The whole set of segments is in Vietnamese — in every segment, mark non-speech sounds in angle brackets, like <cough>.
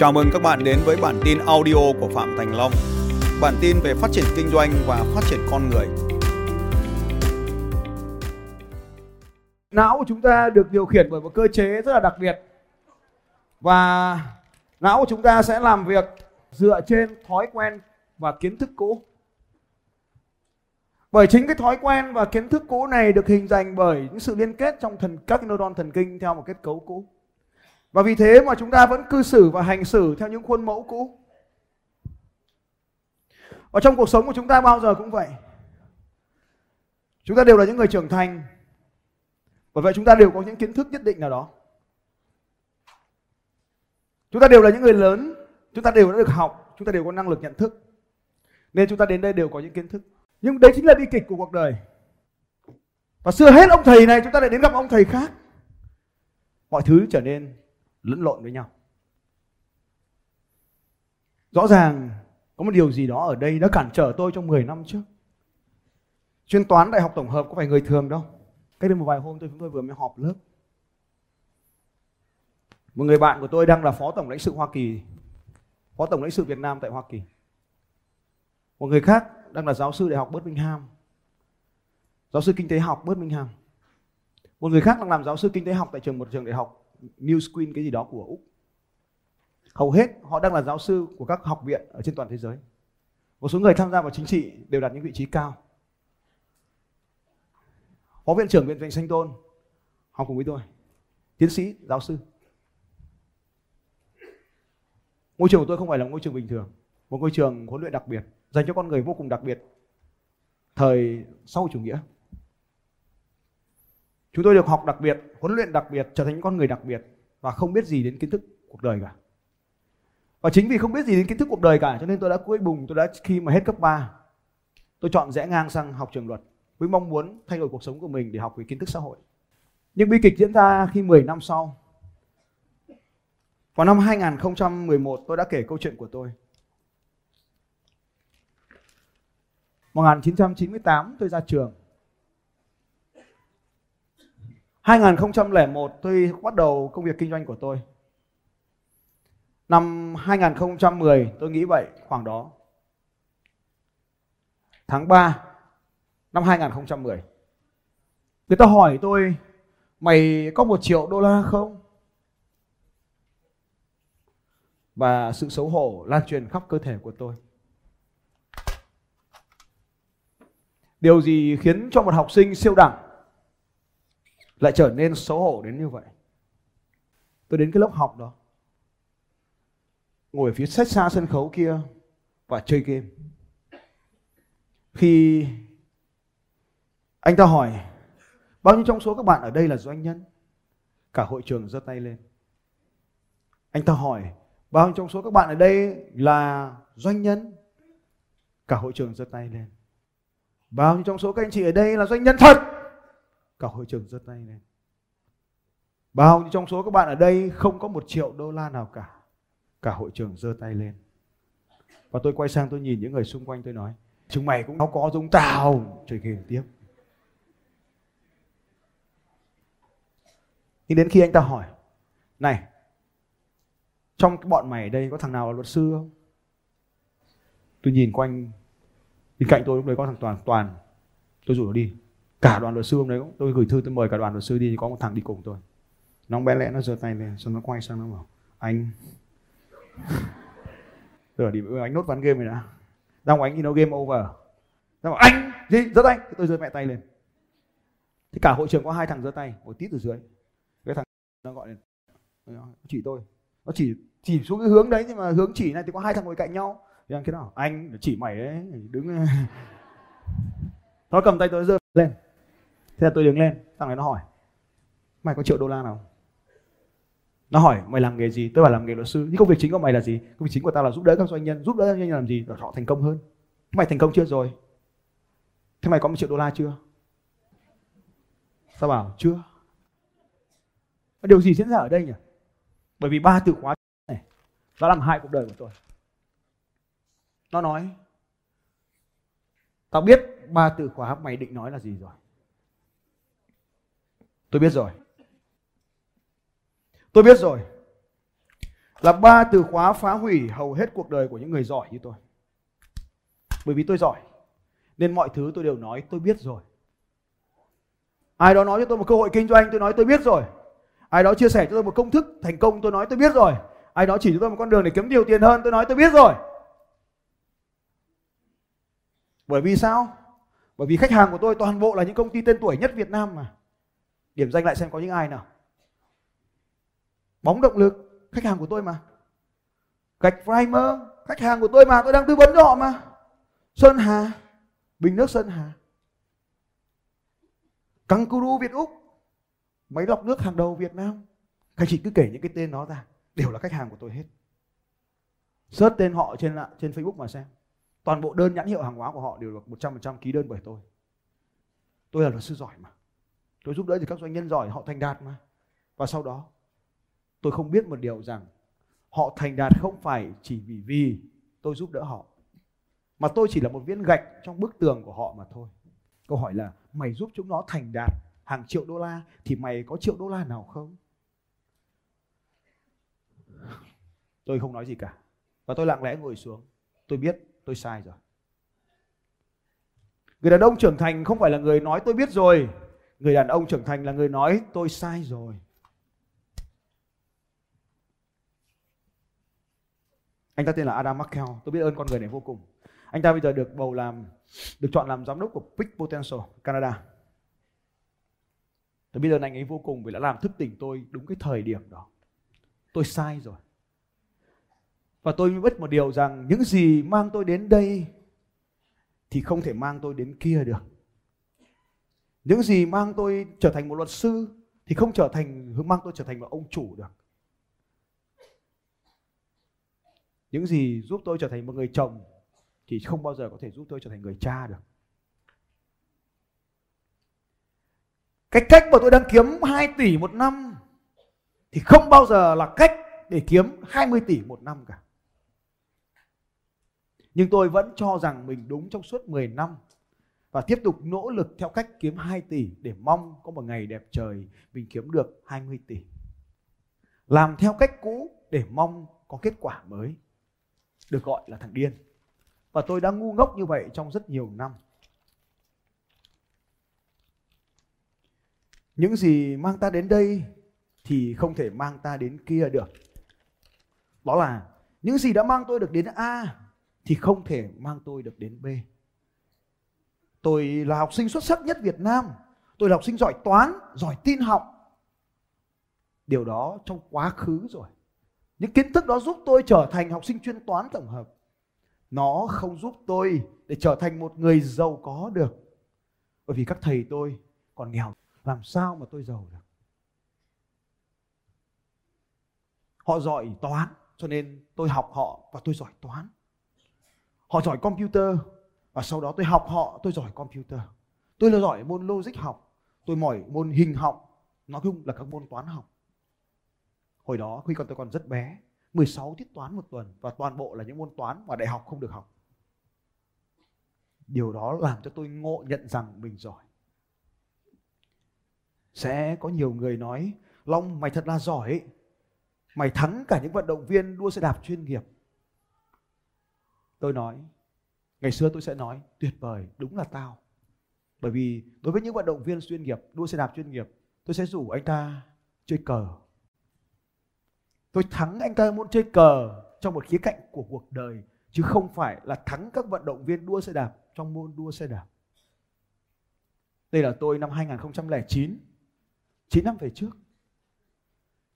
Chào mừng các bạn đến với bản tin audio của Phạm Thành Long. Bản tin về phát triển kinh doanh và phát triển con người. Não của chúng ta được điều khiển bởi một cơ chế rất là đặc biệt. Và não của chúng ta sẽ làm việc dựa trên thói quen và kiến thức cũ. Bởi chính cái thói quen và kiến thức cũ này được hình thành bởi những sự liên kết trong thần các neuron thần kinh theo một kết cấu cũ. Và vì thế mà chúng ta vẫn cư xử và hành xử theo những khuôn mẫu cũ. Và trong cuộc sống của chúng ta bao giờ cũng vậy. Chúng ta đều là những người trưởng thành. Bởi vậy chúng ta đều có những kiến thức nhất định nào đó. Chúng ta đều là những người lớn, chúng ta đều đã được học, chúng ta đều có năng lực nhận thức. Nên chúng ta đến đây đều có những kiến thức. Nhưng đấy chính là bi kịch của cuộc đời. Và xưa hết ông thầy này chúng ta lại đến gặp ông thầy khác. Mọi thứ trở nên lẫn lộn với nhau. Rõ ràng có một điều gì đó ở đây đã cản trở tôi trong 10 năm trước. Chuyên toán đại học tổng hợp có phải người thường đâu. Cách đây một vài hôm tôi chúng tôi vừa mới họp lớp. Một người bạn của tôi đang là phó tổng lãnh sự Hoa Kỳ, phó tổng lãnh sự Việt Nam tại Hoa Kỳ. Một người khác đang là giáo sư đại học Birmingham, giáo sư kinh tế học Birmingham. Một người khác đang làm giáo sư kinh tế học tại trường một trường đại học New Queen cái gì đó của Úc. Hầu hết họ đang là giáo sư của các học viện ở trên toàn thế giới. Một số người tham gia vào chính trị đều đạt những vị trí cao. Phó viện trưởng viện vệ Sanh Tôn học cùng với tôi. Tiến sĩ, giáo sư. Môi trường của tôi không phải là môi trường bình thường, một ngôi trường huấn luyện đặc biệt dành cho con người vô cùng đặc biệt thời sau chủ nghĩa. Chúng tôi được học đặc biệt, huấn luyện đặc biệt, trở thành những con người đặc biệt và không biết gì đến kiến thức cuộc đời cả. Và chính vì không biết gì đến kiến thức cuộc đời cả cho nên tôi đã cuối bùng, tôi đã khi mà hết cấp 3 tôi chọn rẽ ngang sang học trường luật với mong muốn thay đổi cuộc sống của mình để học về kiến thức xã hội. Nhưng bi kịch diễn ra khi 10 năm sau. Vào năm 2011 tôi đã kể câu chuyện của tôi. 1998 tôi ra trường. 2001 tôi bắt đầu công việc kinh doanh của tôi. Năm 2010 tôi nghĩ vậy, khoảng đó. Tháng 3 năm 2010. Người ta hỏi tôi, mày có một triệu đô la không? Và sự xấu hổ lan truyền khắp cơ thể của tôi. Điều gì khiến cho một học sinh siêu đẳng lại trở nên xấu hổ đến như vậy? Tôi đến cái lớp học đó. Ngồi ở phía sách xa sân khấu kia và chơi game. Khi anh ta hỏi, bao nhiêu trong số các bạn ở đây là doanh nhân? Cả hội trường giơ tay lên. Anh ta hỏi, bao nhiêu trong số các bạn ở đây là doanh nhân? Cả hội trường giơ tay lên. Bao nhiêu trong số các anh chị ở đây là doanh nhân thật? Cả hội trường giơ tay lên. Bao nhiêu trong số các bạn ở đây không có một triệu đô la nào cả? Cả hội trường giơ tay lên. Và tôi quay sang tôi nhìn những người xung quanh tôi nói, chúng mày cũng có giống tao. Chơi game tiếp. Nhưng đến khi anh ta hỏi, này, trong cái bọn mày ở đây có thằng nào là luật sư không? Tôi nhìn quanh bên cạnh tôi lúc đấy có thằng toàn toàn tôi rủ nó đi cả đoàn luật sư hôm đấy cũng, tôi gửi thư, tôi mời cả đoàn luật sư đi có một thằng đi cùng tôi. Nó bé lẽ nó giơ tay lên, xong nó quay sang nó bảo, anh. <laughs> Rồi đi, anh nốt ván game này đã. Ra ngoài anh đi nó game over. Nó bảo, anh, gì? Giơ tay. Tôi giơ mẹ tay lên. Thì cả hội trường có hai thằng giơ tay, một tít từ dưới. Cái thằng nó gọi lên nó chỉ tôi. Nó chỉ chỉ xuống cái hướng đấy, nhưng mà hướng chỉ này thì có hai thằng ngồi cạnh nhau. Thì anh cái nào anh chỉ mày đấy, đứng. <laughs> Nó cầm tay tôi, giơ lên thế là tôi đứng lên thằng này nó hỏi, mày có triệu đô la nào? Nó hỏi, mày làm nghề gì? Tôi bảo, làm nghề luật sư. Nhưng công việc chính của mày là gì? Công việc chính của tao là giúp đỡ các doanh nhân, giúp đỡ doanh nhân làm gì? Để họ thành công hơn. Mày thành công chưa rồi? Thế mày có một triệu đô la chưa? Tao bảo, chưa. Điều gì diễn ra ở đây nhỉ? Bởi vì ba từ khóa này, nó làm hại cuộc đời của tôi. Nó nói, tao biết ba từ khóa mày định nói là gì rồi tôi biết rồi tôi biết rồi là ba từ khóa phá hủy hầu hết cuộc đời của những người giỏi như tôi. Bởi vì tôi giỏi, nên mọi thứ tôi đều nói tôi biết rồi. Ai đó nói cho tôi một cơ hội kinh doanh, tôi nói tôi biết rồi. Ai đó chia sẻ cho tôi một công thức thành công, tôi nói tôi biết rồi. Ai đó chỉ cho tôi một con đường để kiếm nhiều tiền hơn, tôi nói tôi biết rồi. Bởi vì sao? Bởi vì khách hàng của tôi toàn bộ là những công ty tên tuổi nhất Việt Nam mà. Điểm danh lại xem có những ai nào. Bóng động lực, khách hàng của tôi mà. Gạch primer, khách hàng của tôi mà, tôi đang tư vấn cho họ mà. Sơn Hà, bình nước Sơn Hà. Kangaroo Việt Úc, máy lọc nước hàng đầu Việt Nam. Các chị cứ kể những cái tên đó ra, đều là khách hàng của tôi hết. Search tên họ trên trên Facebook mà xem. Toàn bộ đơn nhãn hiệu hàng hóa của họ đều được 100% ký đơn bởi tôi. Tôi là luật sư giỏi mà. Tôi giúp đỡ thì các doanh nhân giỏi, họ thành đạt mà. Và sau đó, tôi không biết một điều rằng họ thành đạt không phải chỉ vì vì tôi giúp đỡ họ, mà tôi chỉ là một viên gạch trong bức tường của họ mà thôi. Câu hỏi là, mày giúp chúng nó thành đạt hàng triệu đô la thì mày có triệu đô la nào không? Tôi không nói gì cả. Và tôi lặng lẽ ngồi xuống. Tôi biết tôi sai rồi. Người đàn ông trưởng thành không phải là người nói, tôi biết rồi. Người đàn ông trưởng thành là người nói tôi sai rồi. Anh ta tên là Adam McKell. Tôi biết ơn con người này vô cùng. Anh ta bây giờ được bầu làm, được chọn làm giám đốc của Big Potential Canada. Tôi biết ơn anh ấy vô cùng vì đã làm thức tỉnh tôi đúng cái thời điểm đó. Tôi sai rồi. Và tôi mới biết một điều rằng những gì mang tôi đến đây thì không thể mang tôi đến kia được. Những gì mang tôi trở thành một luật sư thì không trở thành, mang tôi trở thành một ông chủ được. Những gì giúp tôi trở thành một người chồng thì không bao giờ có thể giúp tôi trở thành người cha được. Cái cách mà tôi đang kiếm 2 tỷ một năm thì không bao giờ là cách để kiếm 20 tỷ một năm cả. Nhưng tôi vẫn cho rằng mình đúng trong suốt 10 năm và tiếp tục nỗ lực theo cách kiếm 2 tỷ để mong có một ngày đẹp trời, mình kiếm được 20 tỷ. Làm theo cách cũ để mong có kết quả mới. Được gọi là thằng điên. Và tôi đã ngu ngốc như vậy trong rất nhiều năm. Những gì mang ta đến đây thì không thể mang ta đến kia được. Đó là, những gì đã mang tôi được đến A thì không thể mang tôi được đến B. Tôi là học sinh xuất sắc nhất Việt Nam. Tôi là học sinh giỏi toán, giỏi tin học. Điều đó trong quá khứ rồi. Những kiến thức đó giúp tôi trở thành học sinh chuyên toán tổng hợp. Nó không giúp tôi để trở thành một người giàu có được. Bởi vì các thầy tôi còn nghèo. Làm sao mà tôi giàu được? Họ giỏi toán cho nên tôi học họ và tôi giỏi toán. Họ giỏi computer và sau đó tôi học họ tôi giỏi computer. Tôi là giỏi môn logic học, tôi mỏi môn hình học, nói chung là các môn toán học. Hồi đó khi còn tôi còn rất bé, 16 tiết toán một tuần và toàn bộ là những môn toán mà đại học không được học. Điều đó làm cho tôi ngộ nhận rằng mình giỏi. Sẽ có nhiều người nói, Long mày thật là giỏi, mày thắng cả những vận động viên đua xe đạp chuyên nghiệp. Tôi nói, ngày xưa tôi sẽ nói, tuyệt vời, đúng là tao. Bởi vì đối với những vận động viên chuyên nghiệp, đua xe đạp chuyên nghiệp, tôi sẽ rủ anh ta chơi cờ Tôi thắng anh ta môn chơi cờ trong một khía cạnh của cuộc đời chứ không phải là thắng các vận động viên đua xe đạp trong môn đua xe đạp. Đây là tôi năm 2009, 9 năm về trước.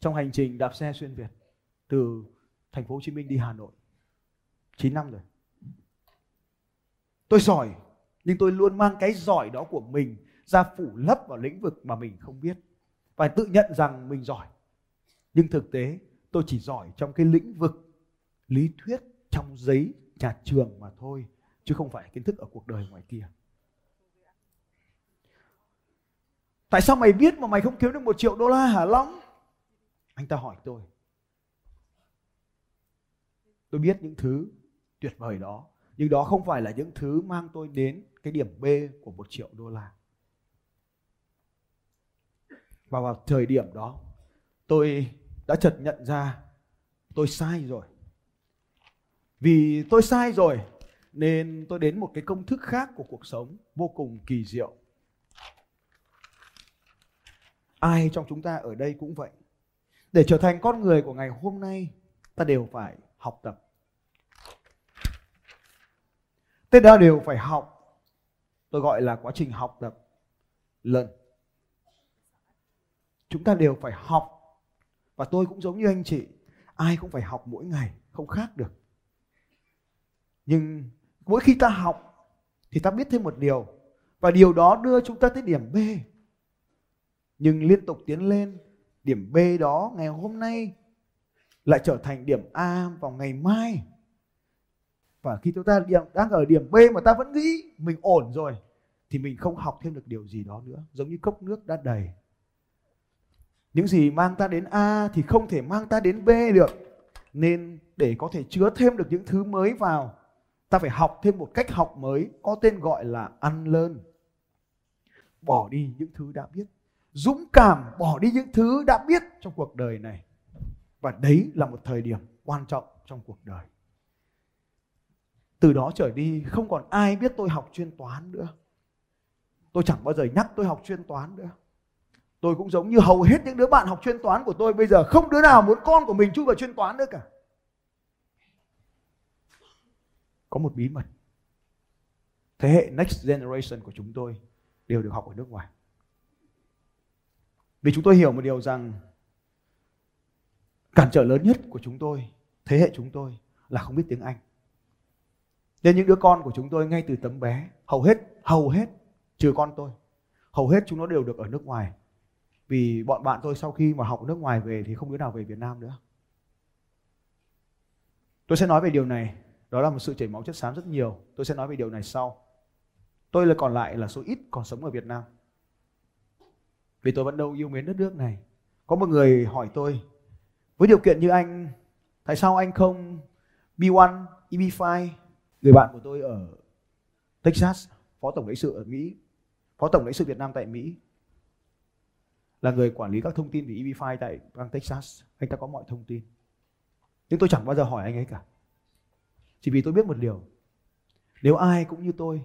Trong hành trình đạp xe xuyên Việt từ thành phố Hồ Chí Minh đi Hà Nội. 9 năm rồi. Tôi giỏi, nhưng tôi luôn mang cái giỏi đó của mình ra phủ lấp vào lĩnh vực mà mình không biết. Và tự nhận rằng mình giỏi. Nhưng thực tế tôi chỉ giỏi trong cái lĩnh vực lý thuyết trong giấy nhà trường mà thôi chứ không phải kiến thức ở cuộc đời ngoài kia. Tại sao mày biết mà mày không kiếm được một triệu đô la hả long? Anh ta hỏi tôi. Tôi biết những thứ tuyệt vời đó nhưng đó không phải là những thứ mang tôi đến cái điểm B của một triệu đô la. Và vào thời điểm đó, tôi đã chợt nhận ra tôi sai rồi. Vì tôi sai rồi, nên tôi đến một cái công thức khác của cuộc sống vô cùng kỳ diệu. Ai trong chúng ta ở đây cũng vậy. Để trở thành con người của ngày hôm nay, ta đều phải học tập tất cả đều phải học. Tôi gọi là quá trình học tập lần. Chúng ta đều phải học. Và tôi cũng giống như anh chị, ai cũng phải học mỗi ngày, không khác được. Nhưng mỗi khi ta học thì ta biết thêm một điều. Và điều đó đưa chúng ta tới điểm B. Nhưng liên tục tiến lên, điểm B đó ngày hôm nay lại trở thành điểm A vào ngày mai và khi chúng ta đang ở điểm B mà ta vẫn nghĩ mình ổn rồi, thì mình không học thêm được điều gì đó nữa, giống như cốc nước đã đầy. Những gì mang ta đến A thì không thể mang ta đến B được. Nên để có thể chứa thêm được những thứ mới vào, ta phải học thêm một cách học mới có tên gọi là ăn lơn. Bỏ đi những thứ đã biết. Dũng cảm bỏ đi những thứ đã biết trong cuộc đời này. Và đấy là một thời điểm quan trọng trong cuộc đời từ đó trở đi, không còn ai biết tôi học chuyên toán nữa. Tôi chẳng bao giờ nhắc tôi học chuyên toán nữa. Tôi cũng giống như hầu hết những đứa bạn học chuyên toán của tôi bây giờ, không đứa nào muốn con của mình chui vào chuyên toán nữa cả. Có một bí mật. Thế hệ next generation của chúng tôi đều được học ở nước ngoài. Vì chúng tôi hiểu một điều rằng, cản trở lớn nhất của chúng tôi, thế hệ chúng tôi là không biết tiếng anh nên những đứa con của chúng tôi ngay từ tấm bé hầu hết hầu hết trừ con tôi. Hầu hết chúng nó đều được ở nước ngoài. Vì bọn bạn tôi sau khi mà học nước ngoài về thì không đứa nào về Việt Nam nữa. Tôi sẽ nói về điều này. Đó là một sự chảy máu chất xám rất nhiều. Tôi sẽ nói về điều này sau. Tôi là còn lại là số ít còn sống ở Việt Nam. Vì tôi vẫn đâu yêu mến đất nước này. Có một người hỏi tôi với điều kiện như anh tại sao anh không B1, EB5 người bạn của tôi ở Texas, phó tổng lãnh sự ở Mỹ, phó tổng lãnh sự Việt Nam tại Mỹ, là người quản lý các thông tin về EVFi tại bang Texas. Anh ta có mọi thông tin. Nhưng tôi chẳng bao giờ hỏi anh ấy cả. Chỉ vì tôi biết một điều. Nếu ai cũng như tôi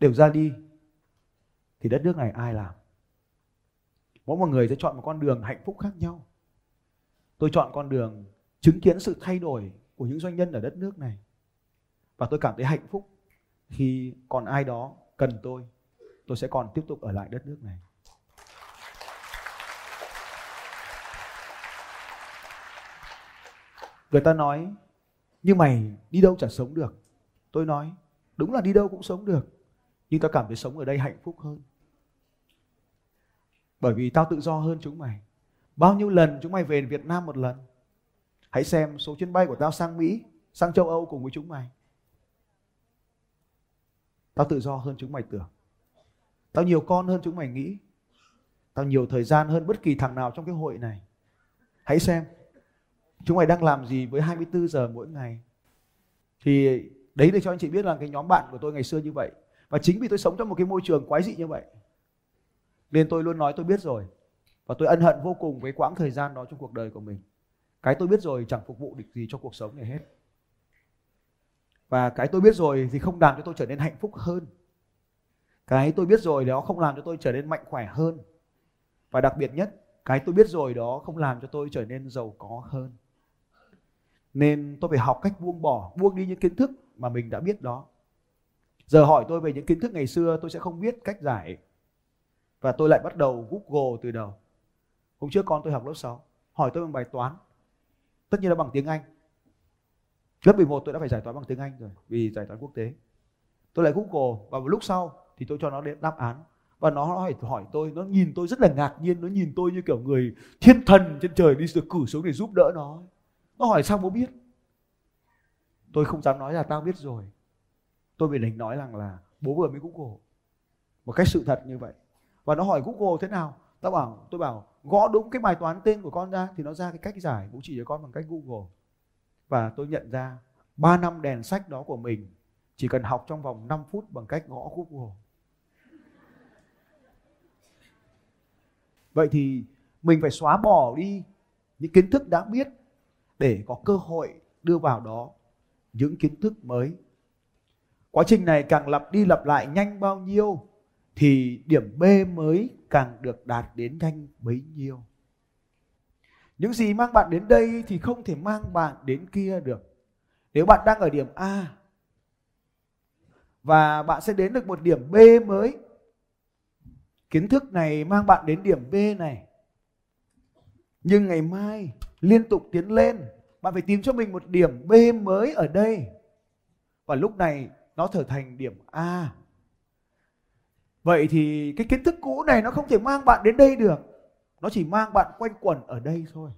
đều ra đi, thì đất nước này ai làm? Mỗi một người sẽ chọn một con đường hạnh phúc khác nhau. Tôi chọn con đường chứng kiến sự thay đổi của những doanh nhân ở đất nước này và tôi cảm thấy hạnh phúc khi còn ai đó cần tôi. Tôi sẽ còn tiếp tục ở lại đất nước này. Người ta nói, như mày đi đâu chả sống được. Tôi nói, đúng là đi đâu cũng sống được, nhưng tao cảm thấy sống ở đây hạnh phúc hơn. Bởi vì tao tự do hơn chúng mày. Bao nhiêu lần chúng mày về Việt Nam một lần? Hãy xem số chuyến bay của tao sang Mỹ, sang châu Âu cùng với chúng mày tao tự do hơn chúng mày tưởng. Tao nhiều con hơn chúng mày nghĩ. Tao nhiều thời gian hơn bất kỳ thằng nào trong cái hội này. Hãy xem, chúng mày đang làm gì với 24 giờ mỗi ngày. Thì đấy để cho anh chị biết là cái nhóm bạn của tôi ngày xưa như vậy. Và chính vì tôi sống trong một cái môi trường quái dị như vậy, nên tôi luôn nói tôi biết rồi. Và tôi ân hận vô cùng với quãng thời gian đó trong cuộc đời của mình. Cái tôi biết rồi chẳng phục vụ được gì cho cuộc sống này hết và cái tôi biết rồi thì không làm cho tôi trở nên hạnh phúc hơn. Cái tôi biết rồi đó không làm cho tôi trở nên mạnh khỏe hơn. Và đặc biệt nhất, cái tôi biết rồi đó không làm cho tôi trở nên giàu có hơn. Nên tôi phải học cách buông bỏ, buông đi những kiến thức mà mình đã biết đó. Giờ hỏi tôi về những kiến thức ngày xưa, tôi sẽ không biết cách giải. Và tôi lại bắt đầu google từ đầu. Hôm trước con tôi học lớp 6 hỏi tôi bằng bài toán. Tất nhiên là bằng tiếng anh lớp 11 tôi đã phải giải toán bằng tiếng anh rồi, vì giải toán quốc tế. Tôi lại google, và một lúc sau thì tôi cho nó đến đáp án. Và nó hỏi hỏi tôi, nó nhìn tôi rất là ngạc nhiên, nó nhìn tôi như kiểu người thiên thần trên trời đi được cử xuống để giúp đỡ nó nó hỏi sao bố biết? Tôi không dám nói là tao biết rồi. Tôi bị đánh nói rằng là bố vừa mới google, một cách sự thật như vậy. Và nó hỏi google thế nào? Tao bảo, tôi bảo, gõ đúng cái bài toán tên của con ra thì nó ra cái cách giải. Bố chỉ cho con bằng cách google và tôi nhận ra 3 năm đèn sách đó của mình chỉ cần học trong vòng 5 phút bằng cách gõ google vậy thì mình phải xóa bỏ đi những kiến thức đã biết để có cơ hội đưa vào đó những kiến thức mới. Quá trình này càng lặp đi lặp lại nhanh bao nhiêu thì điểm B mới càng được đạt đến nhanh bấy nhiêu. Những gì mang bạn đến đây thì không thể mang bạn đến kia được. Nếu bạn đang ở điểm A và bạn sẽ đến được một điểm B mới. Kiến thức này mang bạn đến điểm B này. Nhưng ngày mai liên tục tiến lên, bạn phải tìm cho mình một điểm B mới ở đây. Và lúc này nó trở thành điểm A. Vậy thì cái kiến thức cũ này nó không thể mang bạn đến đây được. Nó chỉ mang bạn quanh quẩn ở đây thôi.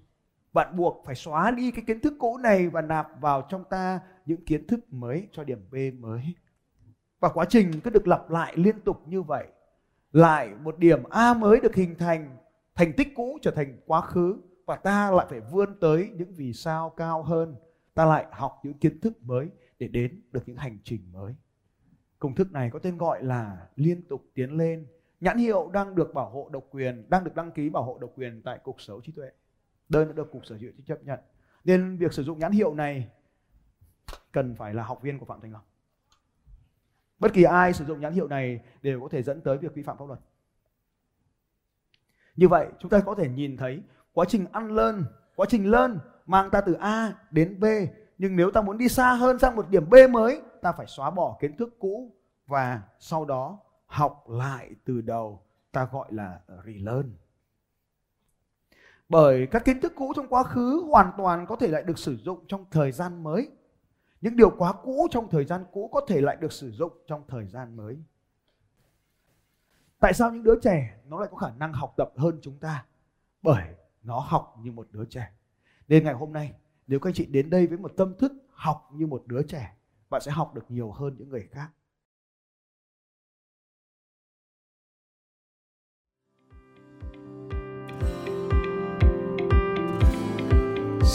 Bạn buộc phải xóa đi cái kiến thức cũ này và nạp vào trong ta những kiến thức mới cho điểm B mới. Và quá trình cứ được lặp lại liên tục như vậy. Lại một điểm A mới được hình thành, thành tích cũ trở thành quá khứ và ta lại phải vươn tới những vì sao cao hơn. Ta lại học những kiến thức mới để đến được những hành trình mới. Công thức này có tên gọi là liên tục tiến lên. Nhãn hiệu đang được bảo hộ độc quyền, đang được đăng ký bảo hộ độc quyền tại Cục Sở hữu trí tuệ. Đơn đã được Cục Sở hữu trí chấp nhận. Nên việc sử dụng nhãn hiệu này cần phải là học viên của Phạm Thành Long. Bất kỳ ai sử dụng nhãn hiệu này đều có thể dẫn tới việc vi phạm pháp luật. Như vậy chúng ta có thể nhìn thấy quá trình ăn lên, quá trình lên mang ta từ A đến B. Nhưng nếu ta muốn đi xa hơn sang một điểm B mới, ta phải xóa bỏ kiến thức cũ và sau đó học lại từ đầu. Ta gọi là relearn. Bởi các kiến thức cũ trong quá khứ hoàn toàn có thể lại được sử dụng trong thời gian mới. Những điều quá cũ trong thời gian cũ có thể lại được sử dụng trong thời gian mới. Tại sao những đứa trẻ nó lại có khả năng học tập hơn chúng ta? Bởi nó học như một đứa trẻ. Nên ngày hôm nay, nếu các anh chị đến đây với một tâm thức học như một đứa trẻ, bạn sẽ học được nhiều hơn những người khác.